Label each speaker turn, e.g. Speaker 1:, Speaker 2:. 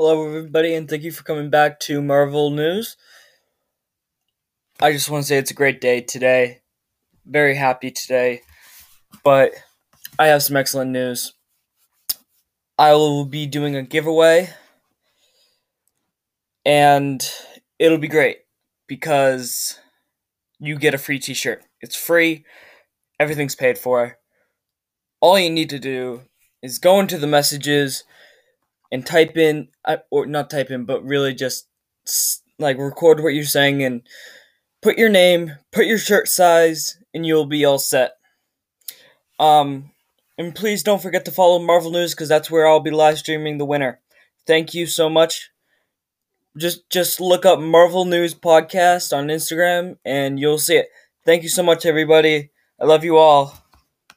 Speaker 1: Hello, everybody, and thank you for coming back to Marvel News. I just want to say it's a great day today. Very happy today, but I have some excellent news. I will be doing a giveaway, and it'll be great because you get a free t shirt. It's free, everything's paid for. All you need to do is go into the messages and type in or not type in but really just like record what you're saying and put your name put your shirt size and you'll be all set. Um and please don't forget to follow marvel news because that's where i'll be live streaming the winner. Thank you so much. Just just look up marvel news podcast on instagram and you'll see it. Thank you so much everybody. I love you all